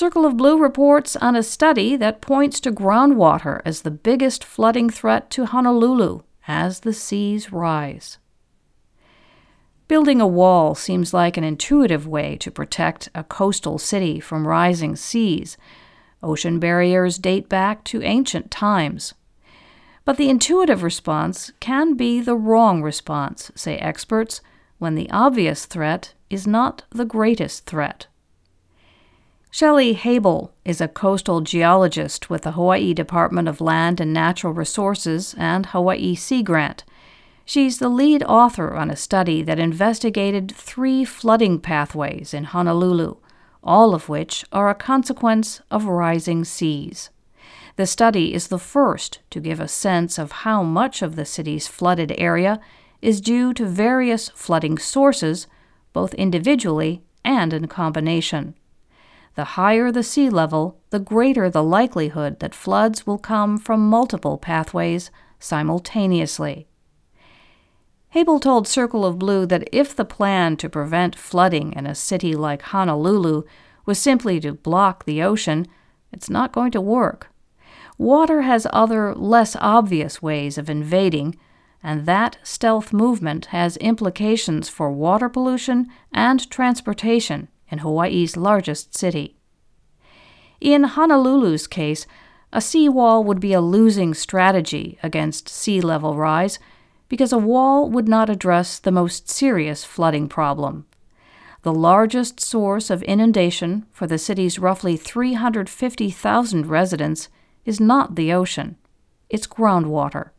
Circle of Blue reports on a study that points to groundwater as the biggest flooding threat to Honolulu as the seas rise. Building a wall seems like an intuitive way to protect a coastal city from rising seas. Ocean barriers date back to ancient times. But the intuitive response can be the wrong response, say experts, when the obvious threat is not the greatest threat. Shellie Habel is a coastal geologist with the Hawaii Department of Land and Natural Resources and Hawaii Sea Grant. She's the lead author on a study that investigated three flooding pathways in Honolulu, all of which are a consequence of rising seas. The study is the first to give a sense of how much of the city's flooded area is due to various flooding sources, both individually and in combination. The higher the sea level, the greater the likelihood that floods will come from multiple pathways simultaneously. Habel told Circle of Blue that if the plan to prevent flooding in a city like Honolulu was simply to block the ocean, it's not going to work. Water has other, less obvious ways of invading, and that stealth movement has implications for water pollution and transportation in Hawaii's largest city. In Honolulu's case, a seawall would be a losing strategy against sea level rise because a wall would not address the most serious flooding problem. The largest source of inundation for the city's roughly 350,000 residents is not the ocean, it's groundwater.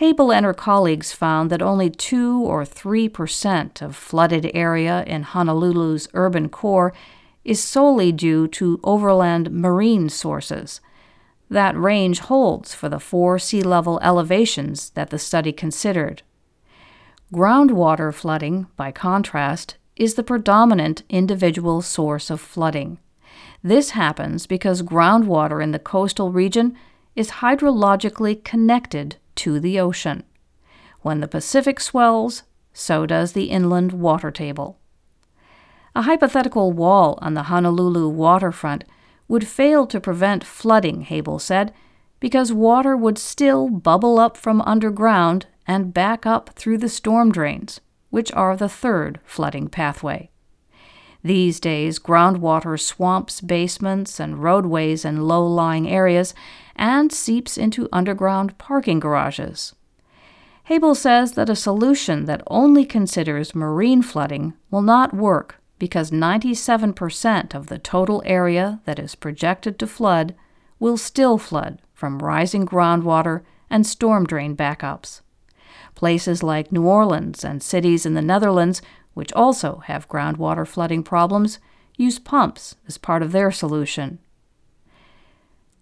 Habel and her colleagues found that only 2 or 3 percent of flooded area in Honolulu's urban core is solely due to overland marine sources. That range holds for the four sea level elevations that the study considered. Groundwater flooding, by contrast, is the predominant individual source of flooding. This happens because groundwater in the coastal region is hydrologically connected to the ocean. When the Pacific swells, so does the inland water table. A hypothetical wall on the Honolulu waterfront would fail to prevent flooding, Habel said, because water would still bubble up from underground and back up through the storm drains, which are the third flooding pathway. These days, groundwater swamps basements and roadways in low lying areas and seeps into underground parking garages. Habel says that a solution that only considers marine flooding will not work because 97% of the total area that is projected to flood will still flood from rising groundwater and storm drain backups. Places like New Orleans and cities in the Netherlands, which also have groundwater flooding problems, use pumps as part of their solution.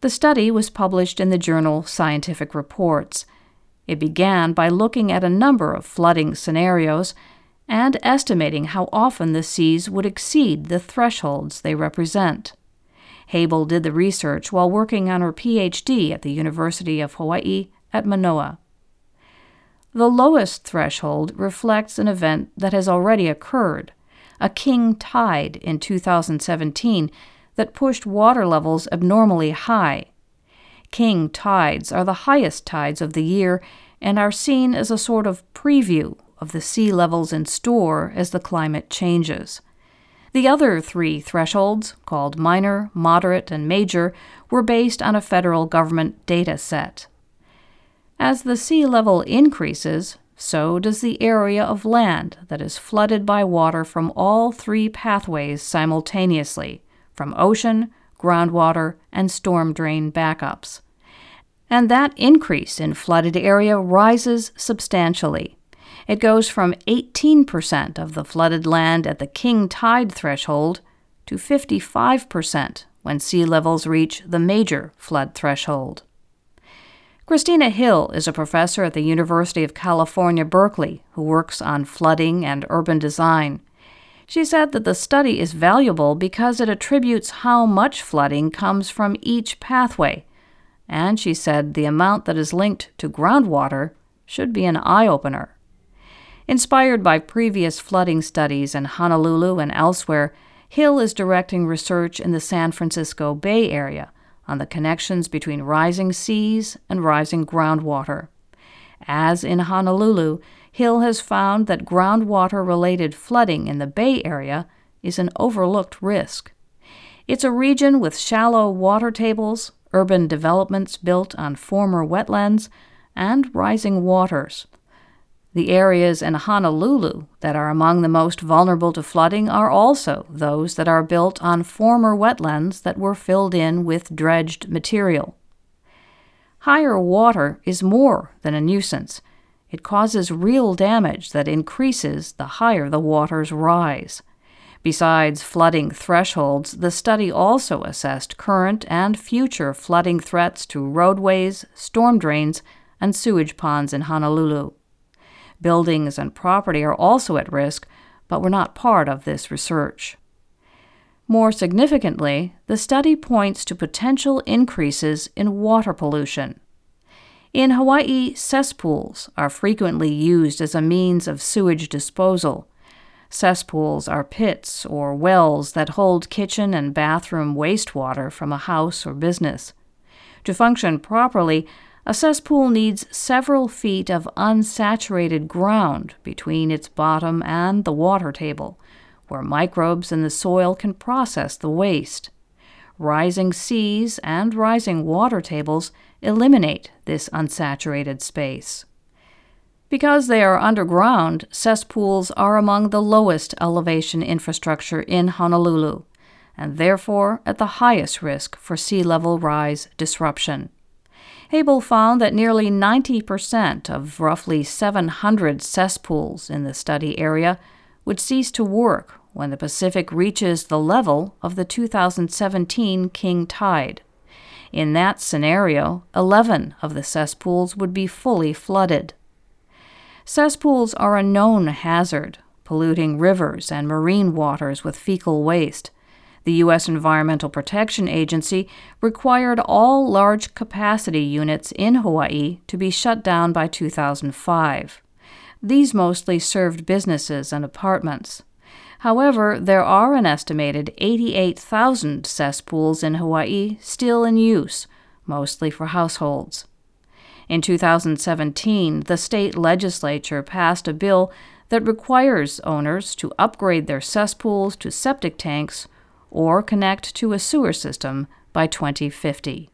The study was published in the journal Scientific Reports. It began by looking at a number of flooding scenarios and estimating how often the seas would exceed the thresholds they represent. Habel did the research while working on her PhD at the University of Hawaii at Manoa. The lowest threshold reflects an event that has already occurred a king tide in 2017 that pushed water levels abnormally high. King tides are the highest tides of the year and are seen as a sort of preview of the sea levels in store as the climate changes. The other three thresholds, called minor, moderate, and major, were based on a federal government data set. As the sea level increases, so does the area of land that is flooded by water from all three pathways simultaneously from ocean, groundwater, and storm drain backups. And that increase in flooded area rises substantially. It goes from 18% of the flooded land at the king tide threshold to 55% when sea levels reach the major flood threshold. Kristina Hill is a professor at the University of California, Berkeley, who works on flooding and urban design. She said that the study is valuable because it attributes how much flooding comes from each pathway, and she said the amount that is linked to groundwater should be an eye opener. Inspired by previous flooding studies in Honolulu and elsewhere, Hill is directing research in the San Francisco Bay Area on the connections between rising seas and rising groundwater. As in Honolulu, Hill has found that groundwater related flooding in the Bay Area is an overlooked risk. It's a region with shallow water tables, urban developments built on former wetlands, and rising waters. The areas in Honolulu that are among the most vulnerable to flooding are also those that are built on former wetlands that were filled in with dredged material. Higher water is more than a nuisance. It causes real damage that increases the higher the waters rise. Besides flooding thresholds, the study also assessed current and future flooding threats to roadways, storm drains, and sewage ponds in Honolulu. Buildings and property are also at risk, but were not part of this research. More significantly, the study points to potential increases in water pollution. In Hawaii, cesspools are frequently used as a means of sewage disposal. Cesspools are pits or wells that hold kitchen and bathroom wastewater from a house or business. To function properly, a cesspool needs several feet of unsaturated ground between its bottom and the water table, where microbes in the soil can process the waste. Rising seas and rising water tables eliminate this unsaturated space. Because they are underground, cesspools are among the lowest elevation infrastructure in Honolulu, and therefore at the highest risk for sea level rise disruption. Habel found that nearly 90% of roughly 700 cesspools in the study area would cease to work when the Pacific reaches the level of the 2017 king tide. In that scenario, 11 of the cesspools would be fully flooded. Cesspools are a known hazard, polluting rivers and marine waters with fecal waste. The U.S. Environmental Protection Agency required all large capacity units in Hawaii to be shut down by 2005. These mostly served businesses and apartments. However, there are an estimated 88,000 cesspools in Hawaii still in use, mostly for households. In 2017, the state legislature passed a bill that requires owners to upgrade their cesspools to septic tanks or connect to a sewer system by 2050.